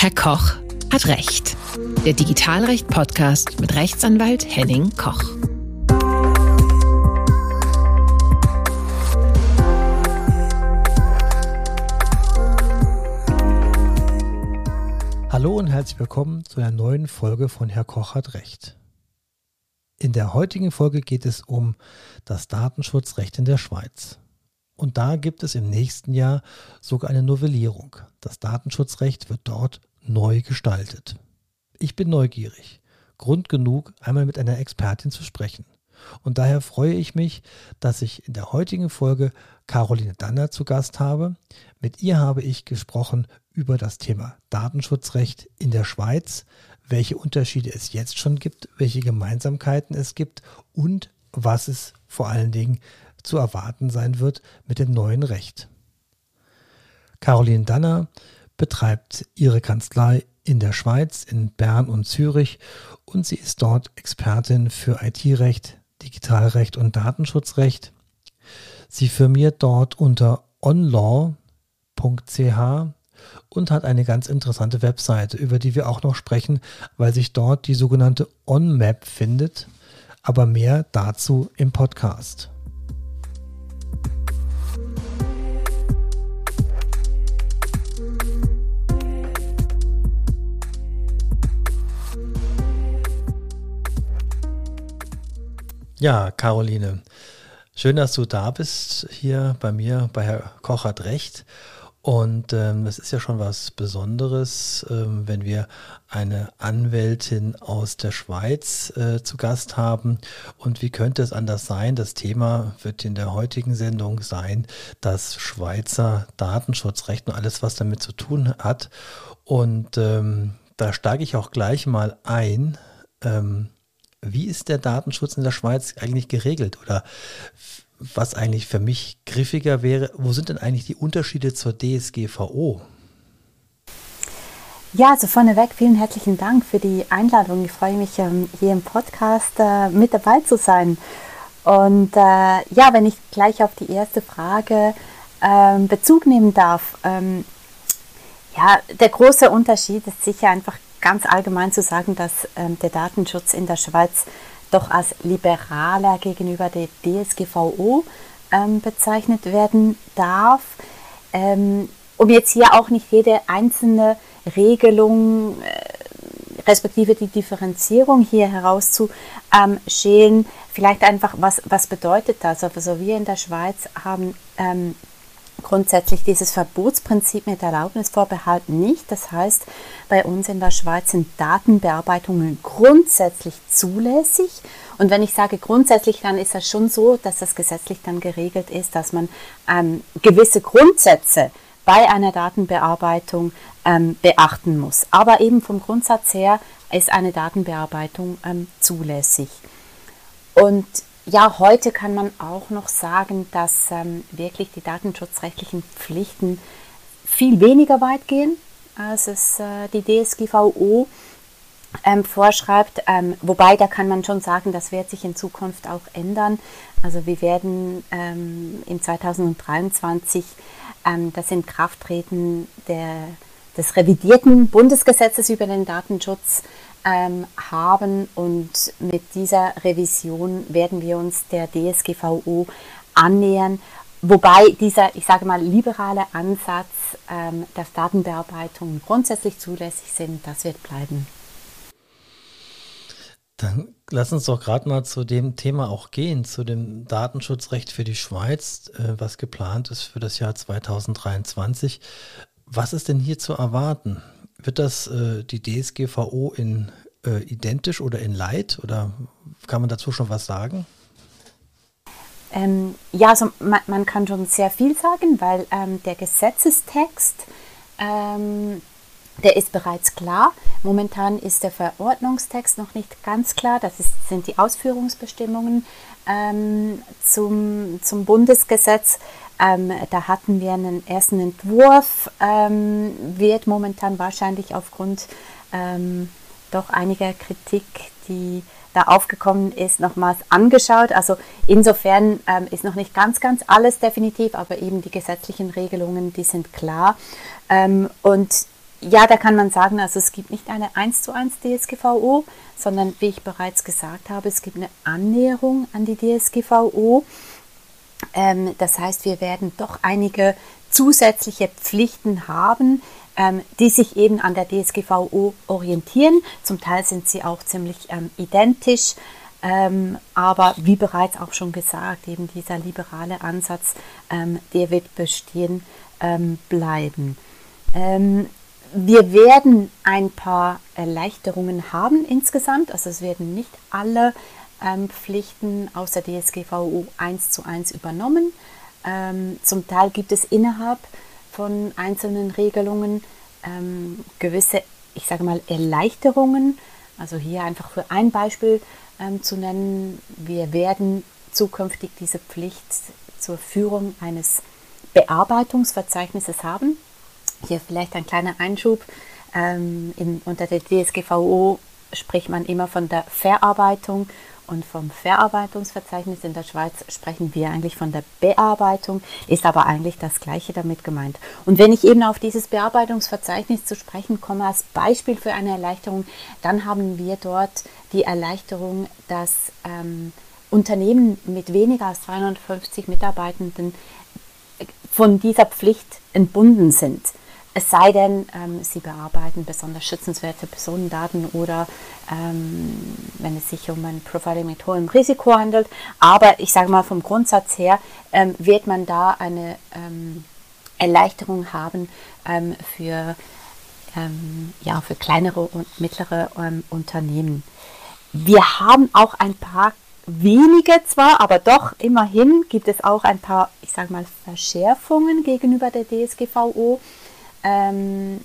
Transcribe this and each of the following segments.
Herr Koch hat Recht. Der Digitalrecht-Podcast mit Rechtsanwalt Henning Koch. Hallo und herzlich willkommen zu einer neuen Folge von Herr Koch hat Recht. In der heutigen Folge geht es um das Datenschutzrecht in der Schweiz. Und da gibt es im nächsten Jahr sogar eine Novellierung. Das Datenschutzrecht wird dort neu gestaltet. Ich bin neugierig. Grund genug, einmal mit einer Expertin zu sprechen. Und daher freue ich mich, dass ich in der heutigen Folge Caroline Danner zu Gast habe. Mit ihr habe ich gesprochen über das Thema Datenschutzrecht in der Schweiz, welche Unterschiede es jetzt schon gibt, welche Gemeinsamkeiten es gibt und was es vor allen Dingen zu erwarten sein wird mit dem neuen Recht. Caroline Danner betreibt ihre Kanzlei in der Schweiz, in Bern und Zürich und sie ist dort Expertin für IT-Recht, Digitalrecht und Datenschutzrecht. Sie firmiert dort unter onlaw.ch und hat eine ganz interessante Webseite, über die wir auch noch sprechen, weil sich dort die sogenannte OnMap findet. Aber mehr dazu im Podcast. Ja, Caroline, schön, dass du da bist hier bei mir, bei Herr Koch hat Recht. Und ähm, es ist ja schon was Besonderes, ähm, wenn wir eine Anwältin aus der Schweiz äh, zu Gast haben. Und wie könnte es anders sein? Das Thema wird in der heutigen Sendung sein, das Schweizer Datenschutzrecht und alles, was damit zu tun hat. Und ähm, da steige ich auch gleich mal ein. Ähm, wie ist der Datenschutz in der Schweiz eigentlich geregelt? Oder was eigentlich für mich griffiger wäre, wo sind denn eigentlich die Unterschiede zur DSGVO? Ja, also vorneweg vielen herzlichen Dank für die Einladung. Ich freue mich, ähm, hier im Podcast äh, mit dabei zu sein. Und äh, ja, wenn ich gleich auf die erste Frage ähm, Bezug nehmen darf, ähm, ja, der große Unterschied ist sicher einfach ganz allgemein zu sagen, dass ähm, der Datenschutz in der Schweiz doch als liberaler gegenüber der DSGVO ähm, bezeichnet werden darf. Ähm, um jetzt hier auch nicht jede einzelne Regelung äh, respektive die Differenzierung hier herauszuschälen, vielleicht einfach, was, was bedeutet das? Also wir in der Schweiz haben ähm, grundsätzlich dieses Verbotsprinzip mit Erlaubnisvorbehalt nicht. Das heißt, bei uns in der Schweiz sind Datenbearbeitungen grundsätzlich zulässig. Und wenn ich sage grundsätzlich, dann ist das schon so, dass das gesetzlich dann geregelt ist, dass man ähm, gewisse Grundsätze bei einer Datenbearbeitung ähm, beachten muss. Aber eben vom Grundsatz her ist eine Datenbearbeitung ähm, zulässig. Und ja, heute kann man auch noch sagen, dass ähm, wirklich die datenschutzrechtlichen Pflichten viel weniger weit gehen, als es äh, die DSGVO ähm, vorschreibt. Ähm, wobei, da kann man schon sagen, das wird sich in Zukunft auch ändern. Also wir werden ähm, im 2023 ähm, das Inkrafttreten der, des revidierten Bundesgesetzes über den Datenschutz ähm, haben und mit dieser Revision werden wir uns der DSGVO annähern. Wobei dieser, ich sage mal, liberale Ansatz, ähm, dass Datenbearbeitungen grundsätzlich zulässig sind, das wird bleiben. Dann lass uns doch gerade mal zu dem Thema auch gehen, zu dem Datenschutzrecht für die Schweiz, äh, was geplant ist für das Jahr 2023. Was ist denn hier zu erwarten? Wird das äh, die DSGVO in äh, identisch oder in Light? Oder kann man dazu schon was sagen? Ähm, ja, also man, man, kann schon sehr viel sagen, weil ähm, der Gesetzestext, ähm, der ist bereits klar. Momentan ist der Verordnungstext noch nicht ganz klar. Das ist, sind die Ausführungsbestimmungen ähm, zum, zum Bundesgesetz. Ähm, da hatten wir einen ersten Entwurf, ähm, wird momentan wahrscheinlich aufgrund ähm, doch einiger Kritik, die da aufgekommen ist, nochmals angeschaut. Also insofern ähm, ist noch nicht ganz, ganz alles definitiv, aber eben die gesetzlichen Regelungen, die sind klar. Ähm, und ja, da kann man sagen, also es gibt nicht eine 1 zu 1 DSGVO, sondern wie ich bereits gesagt habe, es gibt eine Annäherung an die DSGVO. Ähm, das heißt, wir werden doch einige zusätzliche Pflichten haben, ähm, die sich eben an der DSGVO orientieren. Zum Teil sind sie auch ziemlich ähm, identisch. Ähm, aber wie bereits auch schon gesagt, eben dieser liberale Ansatz, ähm, der wird bestehen ähm, bleiben. Wir werden ein paar Erleichterungen haben insgesamt, also es werden nicht alle Pflichten aus der DSGVO 1 zu 1 übernommen. Ähm, zum Teil gibt es innerhalb von einzelnen Regelungen gewisse, ich sage mal, Erleichterungen. Also hier einfach für ein Beispiel ähm, zu nennen. Wir werden zukünftig diese Pflicht zur Führung eines Bearbeitungsverzeichnisses haben. Hier vielleicht ein kleiner Einschub. Ähm, in, unter der DSGVO spricht man immer von der Verarbeitung und vom Verarbeitungsverzeichnis in der Schweiz sprechen wir eigentlich von der Bearbeitung, ist aber eigentlich das Gleiche damit gemeint. Und wenn ich eben auf dieses Bearbeitungsverzeichnis zu sprechen komme als Beispiel für eine Erleichterung, dann haben wir dort die Erleichterung, dass ähm, Unternehmen mit weniger als 250 Mitarbeitenden von dieser Pflicht entbunden sind. Es sei denn, ähm, sie bearbeiten besonders schützenswerte Personendaten oder ähm, wenn es sich um ein Profiling mit hohem Risiko handelt. Aber ich sage mal, vom Grundsatz her ähm, wird man da eine ähm, Erleichterung haben ähm, für, ähm, ja, für kleinere und mittlere Unternehmen. Wir haben auch ein paar wenige zwar, aber doch immerhin gibt es auch ein paar, ich sage mal, Verschärfungen gegenüber der DSGVO. Ähm,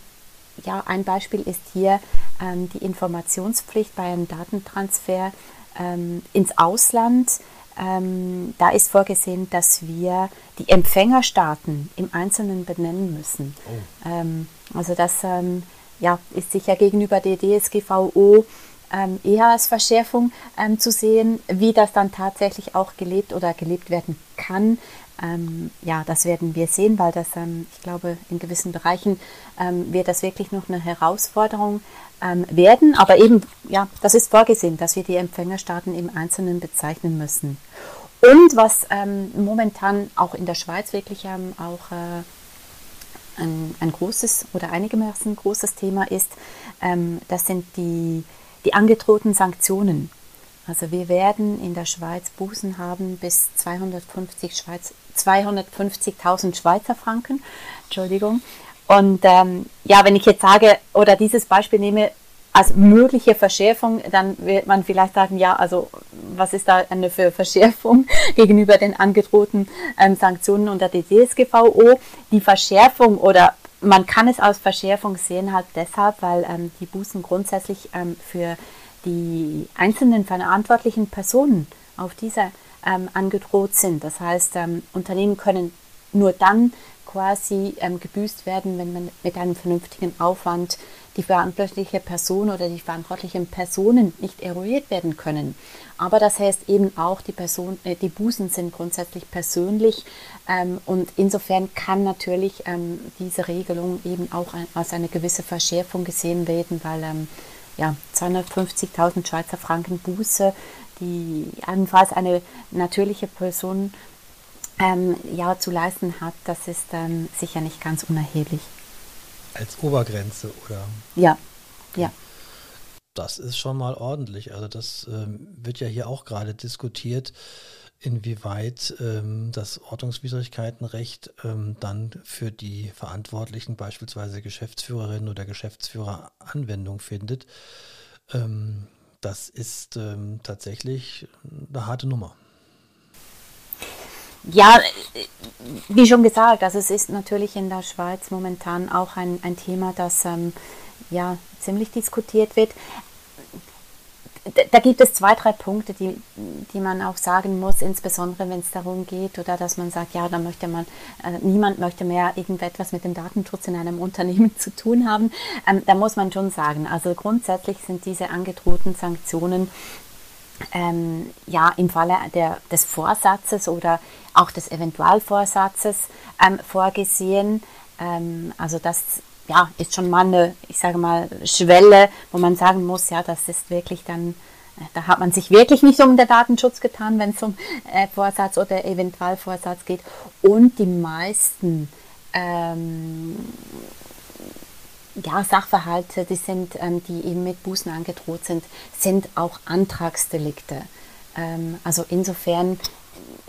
ja, ein Beispiel ist hier ähm, die Informationspflicht bei einem Datentransfer ähm, ins Ausland. Ähm, da ist vorgesehen, dass wir die Empfängerstaaten im Einzelnen benennen müssen. Oh. Ähm, also das ähm, ja, ist sicher gegenüber der DSGVO ähm, eher als Verschärfung zu sehen, wie das dann tatsächlich auch gelebt oder gelebt werden kann. Ähm, ja, das werden wir sehen, weil das, ähm, ich glaube, in gewissen Bereichen ähm, wird das wirklich noch eine Herausforderung ähm, werden. Aber eben, ja, das ist vorgesehen, dass wir die Empfängerstaaten im Einzelnen bezeichnen müssen. Und was ähm, momentan auch in der Schweiz wirklich ähm, auch äh, ein, ein, großes oder einigermaßen ein großes Thema ist, das sind die, die angedrohten Sanktionen. Also wir werden in der Schweiz Bußen haben bis 250 Schweiz, 250.000 Schweizer Franken. Entschuldigung. Und ähm, ja, wenn ich jetzt sage oder dieses Beispiel nehme als mögliche Verschärfung, dann wird man vielleicht sagen, ja, also was ist da eine für Verschärfung gegenüber den angedrohten ähm, Sanktionen unter der DSGVO? Die Verschärfung oder man kann es als Verschärfung sehen halt deshalb, weil ähm, die Bußen grundsätzlich ähm, für die einzelnen verantwortlichen Personen auf dieser ähm, angedroht sind. Das heißt, ähm, Unternehmen können nur dann quasi ähm, gebüßt werden, wenn man mit einem vernünftigen Aufwand die verantwortliche Person oder die verantwortlichen Personen nicht eruiert werden können. Aber das heißt eben auch, die, Person, äh, die Bußen sind grundsätzlich persönlich ähm, und insofern kann natürlich ähm, diese Regelung eben auch ein, als eine gewisse Verschärfung gesehen werden, weil ähm, ja, 250.000 Schweizer Franken Buße, die allenfalls eine natürliche Person ähm, ja, zu leisten hat, das ist ähm, sicher nicht ganz unerheblich. Als Obergrenze, oder? Ja, ja. Das ist schon mal ordentlich. Also das ähm, wird ja hier auch gerade diskutiert inwieweit ähm, das Ordnungswidrigkeitenrecht ähm, dann für die Verantwortlichen, beispielsweise Geschäftsführerin oder Geschäftsführer, Anwendung findet. Ähm, das ist ähm, tatsächlich eine harte Nummer. Ja, wie schon gesagt, also es ist natürlich in der Schweiz momentan auch ein, ein Thema, das ähm, ja ziemlich diskutiert wird da gibt es zwei, drei Punkte, die, die man auch sagen muss, insbesondere wenn es darum geht oder dass man sagt, ja, da möchte man, äh, niemand möchte mehr irgendetwas mit dem Datenschutz in einem Unternehmen zu tun haben. Ähm, da muss man schon sagen, also grundsätzlich sind diese angedrohten Sanktionen ähm, ja im Falle der, des Vorsatzes oder auch des Eventualvorsatzes ähm, vorgesehen. Ähm, also das ja, ist schon mal eine, ich sage mal, Schwelle, wo man sagen muss, ja, das ist wirklich dann da hat man sich wirklich nicht um den Datenschutz getan, wenn es um äh, Vorsatz oder Eventualvorsatz geht. Und die meisten ähm, ja, Sachverhalte, die, sind, ähm, die eben mit Bußen angedroht sind, sind auch Antragsdelikte. Ähm, also insofern,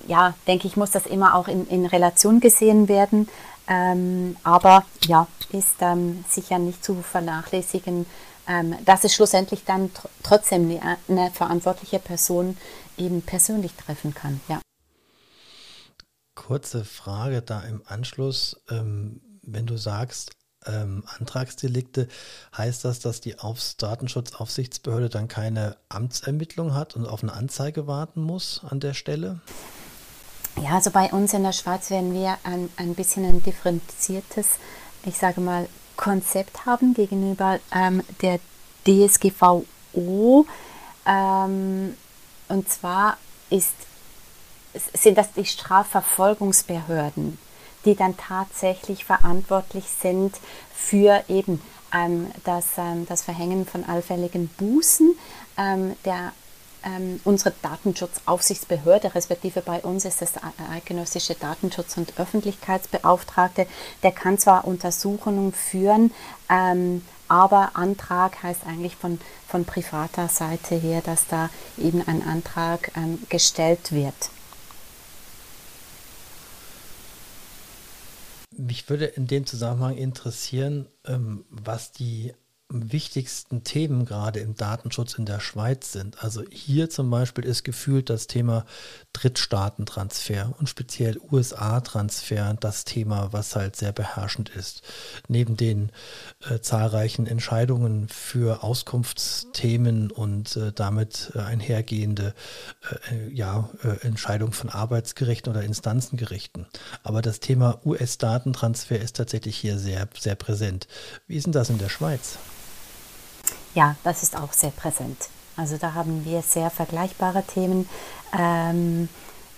ja, denke ich, muss das immer auch in, in Relation gesehen werden. Ähm, aber ja, ist ähm, sicher nicht zu vernachlässigen, ähm, dass es schlussendlich dann tr trotzdem eine, eine, verantwortliche Person eben persönlich treffen kann. Ja. Kurze Frage da im Anschluss. Ähm, wenn du sagst, ähm, Antragsdelikte, heißt das, dass die Aufs Datenschutzaufsichtsbehörde dann keine Amtsermittlung hat und auf eine Anzeige warten muss an der Stelle? Ja, also bei uns in der Schweiz werden wir ein, ein bisschen ein differenziertes, ich sage mal, Konzept haben gegenüber ähm, der DSGVO. Ähm, und zwar ist, sind das die Strafverfolgungsbehörden, die dann tatsächlich verantwortlich sind für eben ähm, das, ähm, das Verhängen von allfälligen Bußen. Ähm, der ähm, unsere Datenschutzaufsichtsbehörde, respektive bei uns ist das der eidgenössische Datenschutz- und Öffentlichkeitsbeauftragte, der kann zwar Untersuchungen führen, ähm, aber Antrag heißt eigentlich von, von privater Seite her, dass da eben ein Antrag ähm, gestellt wird. Mich würde in dem Zusammenhang interessieren, ähm, was die wichtigsten Themen gerade im Datenschutz in der Schweiz sind. Also hier zum Beispiel ist gefühlt das Thema Drittstaatentransfer und speziell USA-Transfer das Thema, was halt sehr beherrschend ist. Neben den äh, zahlreichen Entscheidungen für Auskunftsthemen und äh, damit äh, einhergehende äh, ja, äh, Entscheidungen von Arbeitsgerichten oder Instanzengerichten. Aber das Thema US-Datentransfer ist tatsächlich hier sehr, sehr präsent. Wie ist denn das in der Schweiz? Ja, das ist auch sehr präsent. Also da haben wir sehr vergleichbare Themen. Ähm,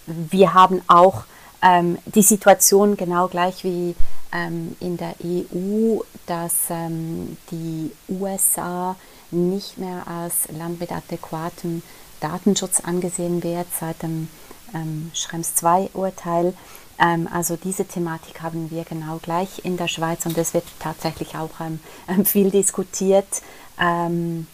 wir haben auch ähm, die Situation genau gleich wie ähm, in der EU, dass ähm, die USA nicht mehr als Land mit adäquatem Datenschutz angesehen wird seit dem ähm, Schrems II-Urteil. Ähm, also diese Thematik haben wir genau gleich in der Schweiz und es wird tatsächlich auch viel diskutiert. Ähm,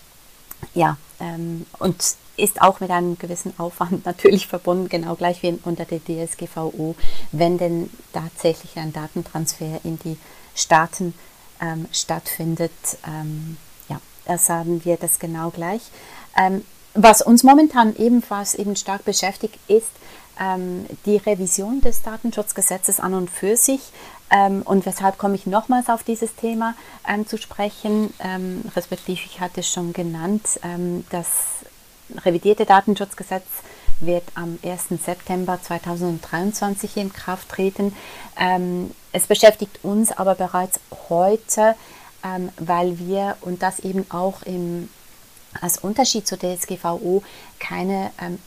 ja, ähm, und ist auch mit einem gewissen Aufwand natürlich verbunden, genau gleich wie unter der DSGVO, wenn denn tatsächlich ein Datentransfer in die Staaten ähm, stattfindet. Ähm, ja, da sagen wir das genau gleich. Ähm, was uns momentan ebenfalls eben stark beschäftigt, ist ähm, die Revision des Datenschutzgesetzes an und für sich. Ähm, und weshalb komme ich nochmals auf dieses Thema ähm, zu sprechen? Ähm, respektive, ich hatte es schon genannt, ähm, das revidierte Datenschutzgesetz wird am 1. September 2023 in Kraft treten. Ähm, es beschäftigt uns aber bereits heute, weil wir, und das eben auch im als Unterschied zur DSGVO keine ähm,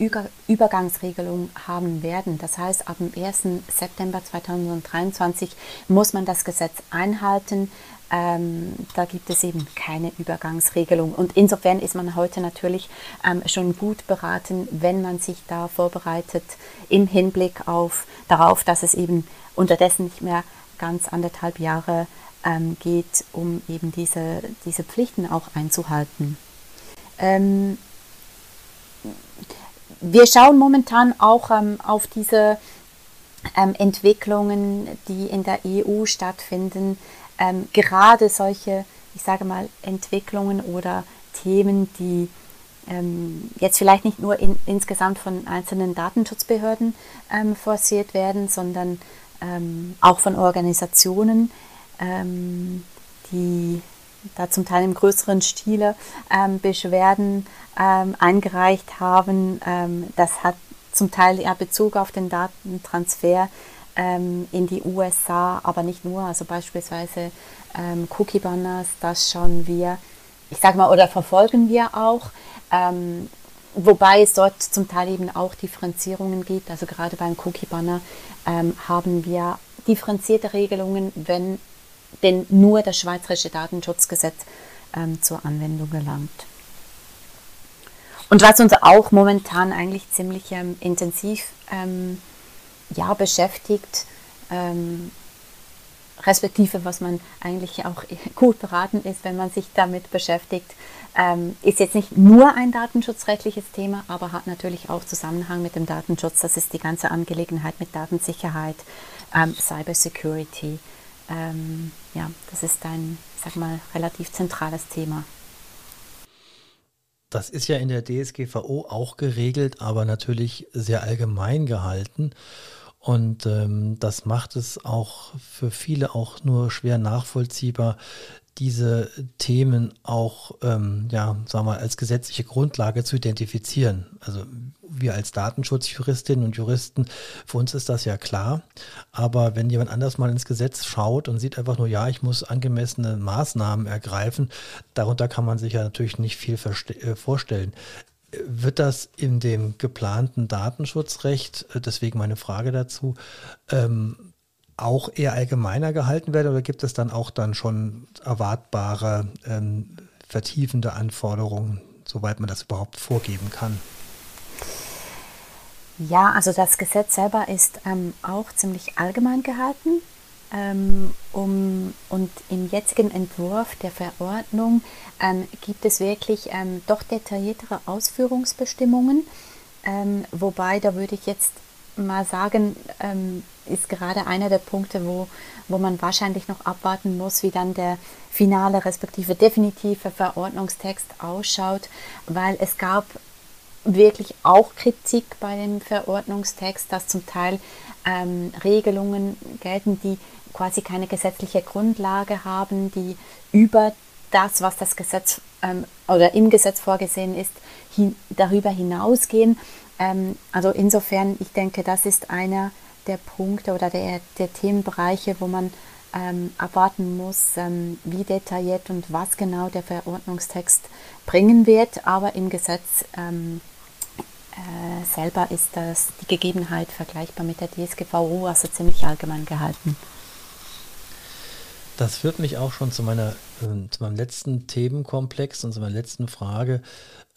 Übergangsregelung haben werden. Das heißt, ab dem 1. September 2023 muss man das Gesetz einhalten. Ähm, da gibt es eben keine Übergangsregelung. Und insofern ist man heute natürlich ähm, schon gut beraten, wenn man sich da vorbereitet im Hinblick auf darauf, dass es eben unterdessen nicht mehr ganz anderthalb Jahre ähm, geht, um eben diese, diese Pflichten auch einzuhalten. Ähm, wir schauen momentan auch ähm, auf diese ähm, Entwicklungen, die in der EU stattfinden. Ähm, gerade solche, ich sage mal, Entwicklungen oder Themen, die ähm, jetzt vielleicht nicht nur in, insgesamt von einzelnen Datenschutzbehörden ähm, forciert werden, sondern auch von Organisationen, die da zum Teil im größeren Stile ähm, Beschwerden ähm, eingereicht haben. Ähm, das hat zum Teil ja Bezug auf den Datentransfer ähm, in die USA, aber nicht nur. Also beispielsweise ähm, Cookie Banners, das schauen wir, ich sage mal, oder verfolgen wir auch. Ähm, wobei es dort zum Teil eben auch Differenzierungen gibt. Also gerade beim Cookie Banner haben wir differenzierte Regelungen, wenn denn nur das Schweizerische Datenschutzgesetz ähm, zur Anwendung gelangt. Und was uns auch momentan eigentlich ziemlich ähm, intensiv ähm, ja, beschäftigt, ähm, respektive was man eigentlich auch gut beraten ist, wenn man sich damit beschäftigt, ähm, ist jetzt nicht nur ein datenschutzrechtliches Thema, aber hat natürlich auch Zusammenhang mit dem Datenschutz. Das ist die ganze Angelegenheit mit Datensicherheit, ähm, Cybersecurity. Ähm, ja, das ist ein, sag mal, relativ zentrales Thema. Das ist ja in der DSGVO auch geregelt, aber natürlich sehr allgemein gehalten. Und ähm, das macht es auch für viele auch nur schwer nachvollziehbar, diese Themen auch, ähm, ja, sagen wir mal, als gesetzliche Grundlage zu identifizieren. Also wir als Datenschutzjuristinnen und Juristen, für uns ist das ja klar. Aber wenn jemand anders mal ins Gesetz schaut und sieht einfach nur, ja, ich muss angemessene Maßnahmen ergreifen, darunter kann man sich ja natürlich nicht viel äh, vorstellen. Wird das in dem geplanten Datenschutzrecht, äh, deswegen meine Frage dazu, ähm, auch eher allgemeiner gehalten werden oder gibt es dann auch dann schon erwartbare, ähm, vertiefende Anforderungen, soweit man das überhaupt vorgeben kann? Ja, also das Gesetz selber ist ähm, auch ziemlich allgemein gehalten. Ähm, um, und im jetzigen Entwurf der Verordnung ähm, gibt es wirklich ähm, doch detailliertere Ausführungsbestimmungen. Ähm, wobei, da würde ich jetzt mal sagen, ähm, ist gerade einer der Punkte, wo, wo man wahrscheinlich noch abwarten muss, wie dann der finale respektive definitive Verordnungstext ausschaut, weil es gab wirklich auch Kritik bei dem Verordnungstext, dass zum Teil ähm, Regelungen gelten, die quasi keine gesetzliche Grundlage haben, die über das, was das Gesetz ähm, oder im Gesetz vorgesehen ist, hin, darüber hinausgehen. Ähm, also insofern, ich denke, das ist einer der Punkte oder der, der Themenbereiche, wo man ähm, abwarten muss, ähm, wie detailliert und was genau der Verordnungstext bringen wird. Aber im Gesetz ähm, äh, selber ist das die Gegebenheit vergleichbar mit der DSGVO, also ziemlich allgemein gehalten. Das führt mich auch schon zu meiner, äh, zu meinem letzten Themenkomplex und zu meiner letzten Frage.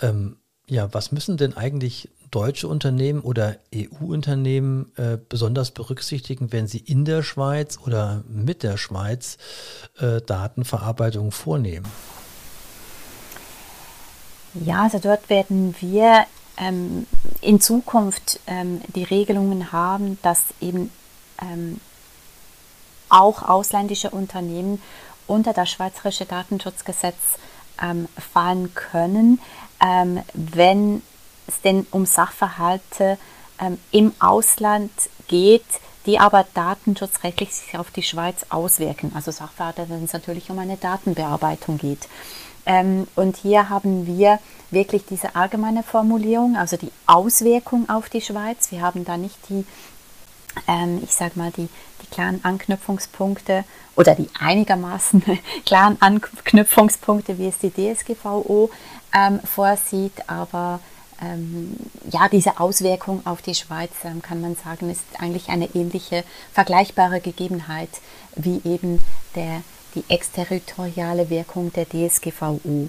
Ähm, ja, was müssen denn eigentlich deutsche Unternehmen oder EU-Unternehmen äh, besonders berücksichtigen, wenn sie in der Schweiz oder mit der Schweiz äh, Datenverarbeitung vornehmen? Ja, also dort werden wir ähm, in Zukunft ähm, die Regelungen haben, dass eben ähm, auch ausländische Unternehmen unter das Schweizerische Datenschutzgesetz ähm, fallen können, ähm, wenn es denn um Sachverhalte ähm, im Ausland geht, die aber datenschutzrechtlich sich auf die Schweiz auswirken. Also Sachverhalte, wenn es natürlich um eine Datenbearbeitung geht. Ähm, und hier haben wir wirklich diese allgemeine Formulierung, also die Auswirkung auf die Schweiz. Wir haben da nicht die, ähm, ich sage mal, die, die klaren Anknüpfungspunkte oder die einigermaßen klaren Anknüpfungspunkte, wie es die DSGVO ähm, vorsieht, aber ähm, ja, diese Auswirkung auf die Schweiz, ähm, kann man sagen, ist eigentlich eine ähnliche, vergleichbare Gegebenheit wie eben der die exterritoriale Wirkung der DSGVO.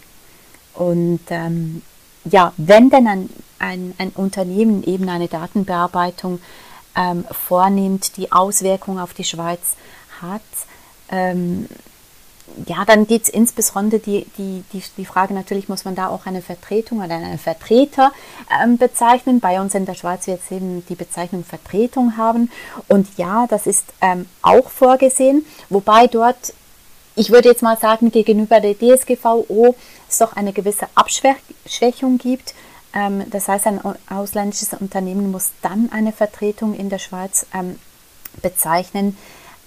Und ähm, ja, wenn denn ein, ein, ein, Unternehmen eben eine Datenbearbeitung ähm, vornimmt, die Auswirkungen auf die Schweiz hat, ähm, ja, dann geht es insbesondere die, die, die, die Frage, natürlich muss man da auch eine Vertretung oder einen Vertreter ähm, bezeichnen. Bei uns in der Schweiz wird es eben die Bezeichnung Vertretung haben. Und ja, das ist ähm, auch vorgesehen, wobei dort ich würde jetzt mal sagen, gegenüber der DSGVO es doch eine gewisse Abschwächung gibt. Ähm, das heißt, ein ausländisches Unternehmen muss dann eine Vertretung in der Schweiz ähm, bezeichnen.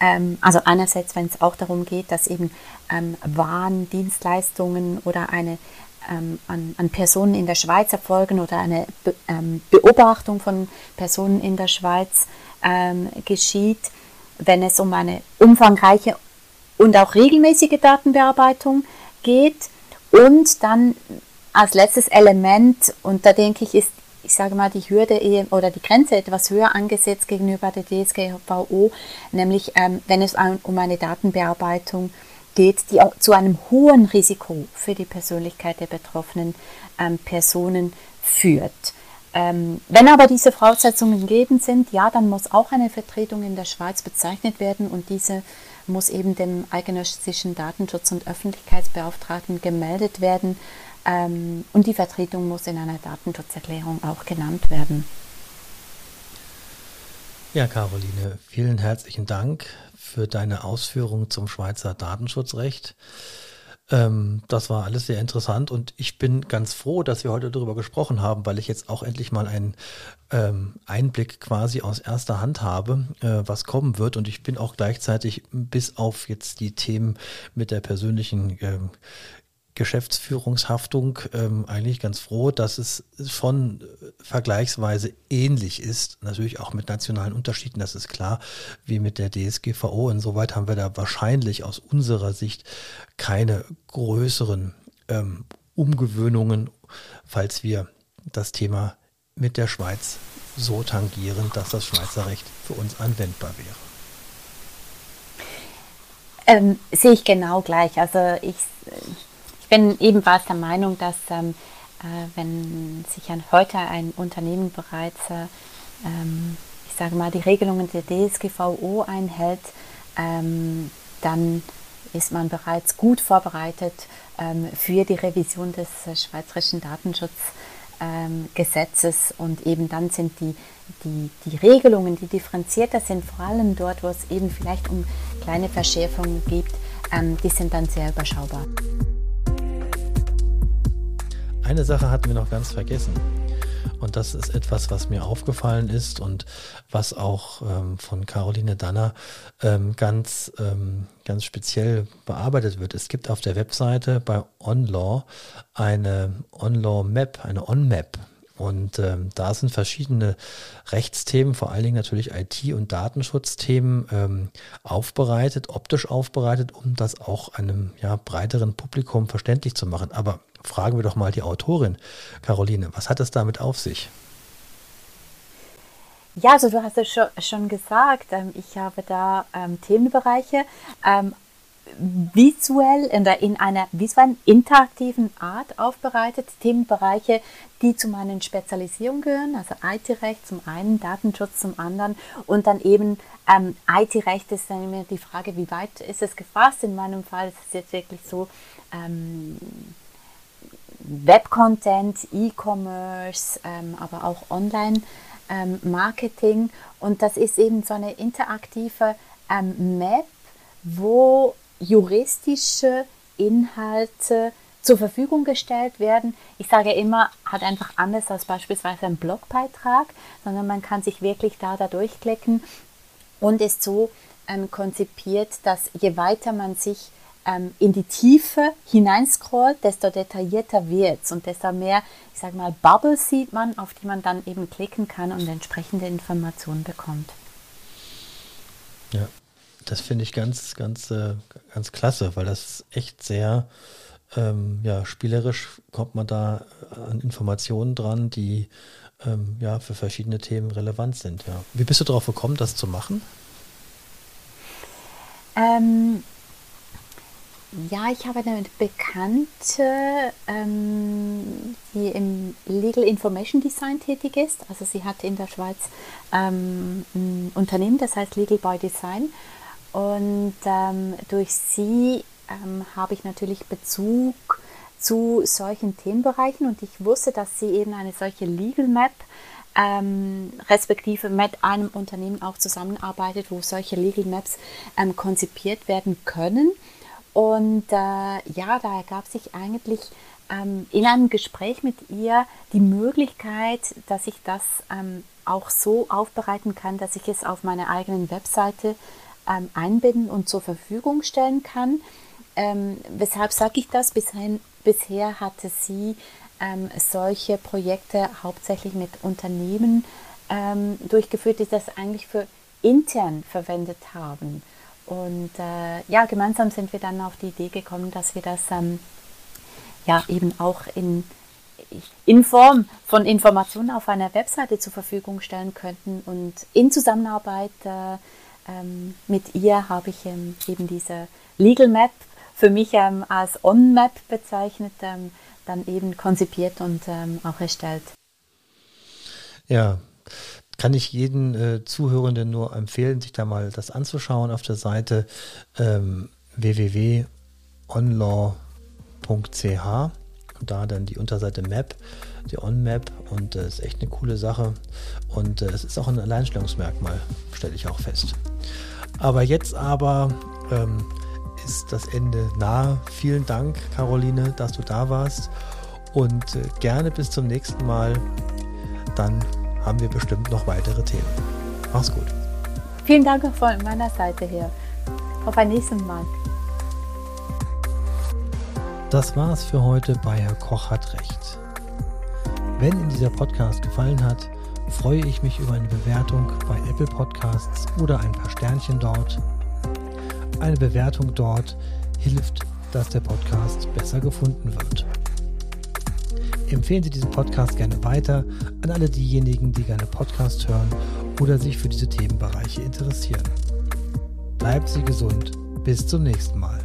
Ähm, also einerseits, wenn es auch darum geht, dass eben Waren, Dienstleistungen oder eine an, an, Personen in der Schweiz erfolgen oder eine Be Beobachtung von Personen in der Schweiz geschieht, wenn es um eine umfangreiche und auch regelmäßige Datenbearbeitung geht. Und dann als letztes Element, und da denke ich, ist ich sage mal, die Hürde oder die Grenze etwas höher angesetzt gegenüber der DSGVO, nämlich ähm, wenn es um eine Datenbearbeitung geht, die auch zu einem hohen Risiko für die Persönlichkeit der betroffenen ähm, Personen führt. Ähm, wenn aber diese Voraussetzungen gegeben sind, ja, dann muss auch eine Vertretung in der Schweiz bezeichnet werden und diese muss eben dem eidgenössischen Datenschutz- und Öffentlichkeitsbeauftragten gemeldet werden ähm, und die Vertretung muss in einer Datenschutzerklärung auch genannt werden. Ja, Caroline, vielen herzlichen Dank für deine Ausführungen zum Schweizer Datenschutzrecht. Ähm, das war alles sehr interessant und ich bin ganz froh, dass wir heute darüber gesprochen haben, weil ich jetzt auch endlich mal einen ähm, Einblick quasi aus erster Hand habe, äh, was kommen wird. Und ich bin auch gleichzeitig bis auf jetzt die Themen mit der persönlichen ähm, Geschäftsführungshaftung ähm, eigentlich ganz froh, dass es schon äh, vergleichsweise ähnlich ist. Natürlich auch mit nationalen Unterschieden, das ist klar, wie mit der DSGVO. Insoweit haben wir da wahrscheinlich aus unserer Sicht keine größeren ähm, Umgewöhnungen, falls wir das Thema mit der Schweiz so tangieren, dass das Schweizer Recht für uns anwendbar wäre. Ähm, sehe ich genau gleich. Also ich bin ebenfalls der Meinung, dass ähm, äh, wenn sich an heute ein Unternehmen bereits, äh, ähm, ich sage mal, die Regelungen der DSGVO einhält, ähm, dann ist man bereits gut vorbereitet ähm, für die Revision des äh, schweizerischen Datenschutzgesetzes und eben dann sind die, die, die Regelungen, die differenzierter sind, vor allem dort, wo es eben vielleicht um kleine Verschärfungen gibt, ähm, die sind dann sehr überschaubar. Eine Sache hatten wir noch ganz vergessen. Und das ist etwas, was mir aufgefallen ist und was auch ähm, von Caroline Danner ähm, ganz, ähm, ganz speziell bearbeitet wird. Es gibt auf der Webseite bei OnLaw eine OnLaw Map, eine OnMap. Und ähm, da sind verschiedene Rechtsthemen, vor allen Dingen natürlich IT- und Datenschutzthemen ähm, aufbereitet, optisch aufbereitet, um das auch einem ja, breiteren Publikum verständlich zu machen. Aber fragen wir doch mal die Autorin, Caroline, was hat es damit auf sich? Ja, also du hast es schon, gesagt, ähm, ich habe da ähm, Themenbereiche ähm, visuell in, der, in einer visuellen, interaktiven Art aufbereitet, Themenbereiche, die zu meinen Spezialisierungen gehören, also IT-Recht zum einen, Datenschutz zum anderen und dann eben ähm, IT-Recht ist dann immer die Frage, wie weit ist es gefasst? In meinem Fall ist es jetzt wirklich so, ähm, Web-Content, E-Commerce, ähm, aber auch Online-Marketing. Ähm, und das ist eben so eine interaktive ähm, Map, wo juristische Inhalte zur Verfügung gestellt werden. Ich sage immer, hat einfach anders als beispielsweise ein Blogbeitrag, sondern man kann sich wirklich da, da durchklicken und ist so ähm, konzipiert, dass je weiter man sich ähm, in die Tiefe hineinscrollt, desto detaillierter wird es und desto mehr, ich sage mal, Bubbles sieht man, auf die man dann eben klicken kann und entsprechende Informationen bekommt. Ja, das finde ich ganz, ganz, äh, ganz klasse, weil das echt sehr, ähm, ja, spielerisch kommt man da an Informationen dran, die ähm, ja für verschiedene Themen relevant sind. Ja. Wie bist du darauf gekommen, das zu machen? Ähm, ja, ich habe eine Bekannte, ähm, die im Legal Information Design tätig ist. Also sie hat in der Schweiz ähm, ein Unternehmen, das heißt Legal by Design. Und ähm, durch sie ähm, habe ich natürlich Bezug zu solchen Themenbereichen und ich wusste, dass sie eben eine solche Legal Map ähm, respektive mit einem Unternehmen auch zusammenarbeitet, wo solche Legal Maps ähm, konzipiert werden können. Und äh, ja, da ergab sich eigentlich ähm, in einem Gespräch mit ihr die Möglichkeit, dass ich das ähm, auch so aufbereiten kann, dass ich es auf meiner eigenen Webseite ähm, einbinden und zur Verfügung stellen kann. Ähm, weshalb sage ich das? Bisher, bisher hatte sie ähm, solche Projekte hauptsächlich mit Unternehmen ähm, durchgeführt, die das eigentlich für intern verwendet haben. Und äh, ja, gemeinsam sind wir dann auf die Idee gekommen, dass wir das ähm, ja eben auch in, in Form von Informationen auf einer Webseite zur Verfügung stellen könnten. Und in Zusammenarbeit äh, ähm, mit ihr habe ich ähm, eben diese Legal Map für mich ähm, als On-Map bezeichnet, ähm, dann eben konzipiert und ähm, auch erstellt. Ja, kann ich jeden äh, Zuhörenden nur empfehlen, sich da mal das anzuschauen auf der Seite ähm, www.onlaw.ch da dann die Unterseite Map, die On-Map und das äh, ist echt eine coole Sache und äh, es ist auch ein Alleinstellungsmerkmal, stelle ich auch fest. Aber jetzt aber ähm, ist das Ende nahe. Vielen Dank, Caroline, dass du da warst und äh, gerne bis zum nächsten Mal. Dann haben wir bestimmt noch weitere Themen. Mach's gut. Vielen Dank von meiner Seite her. Auf ein nächstes Mal. Das war's für heute bei Herr Koch hat Recht. Wenn Ihnen dieser Podcast gefallen hat, freue ich mich über eine Bewertung bei Apple Podcasts oder ein paar Sternchen dort. Eine Bewertung dort hilft, dass der Podcast besser gefunden wird. Empfehlen Sie diesen Podcast gerne weiter an alle diejenigen, die gerne Podcast hören oder sich für diese Themenbereiche interessieren. Bleiben Sie gesund. Bis zum nächsten Mal.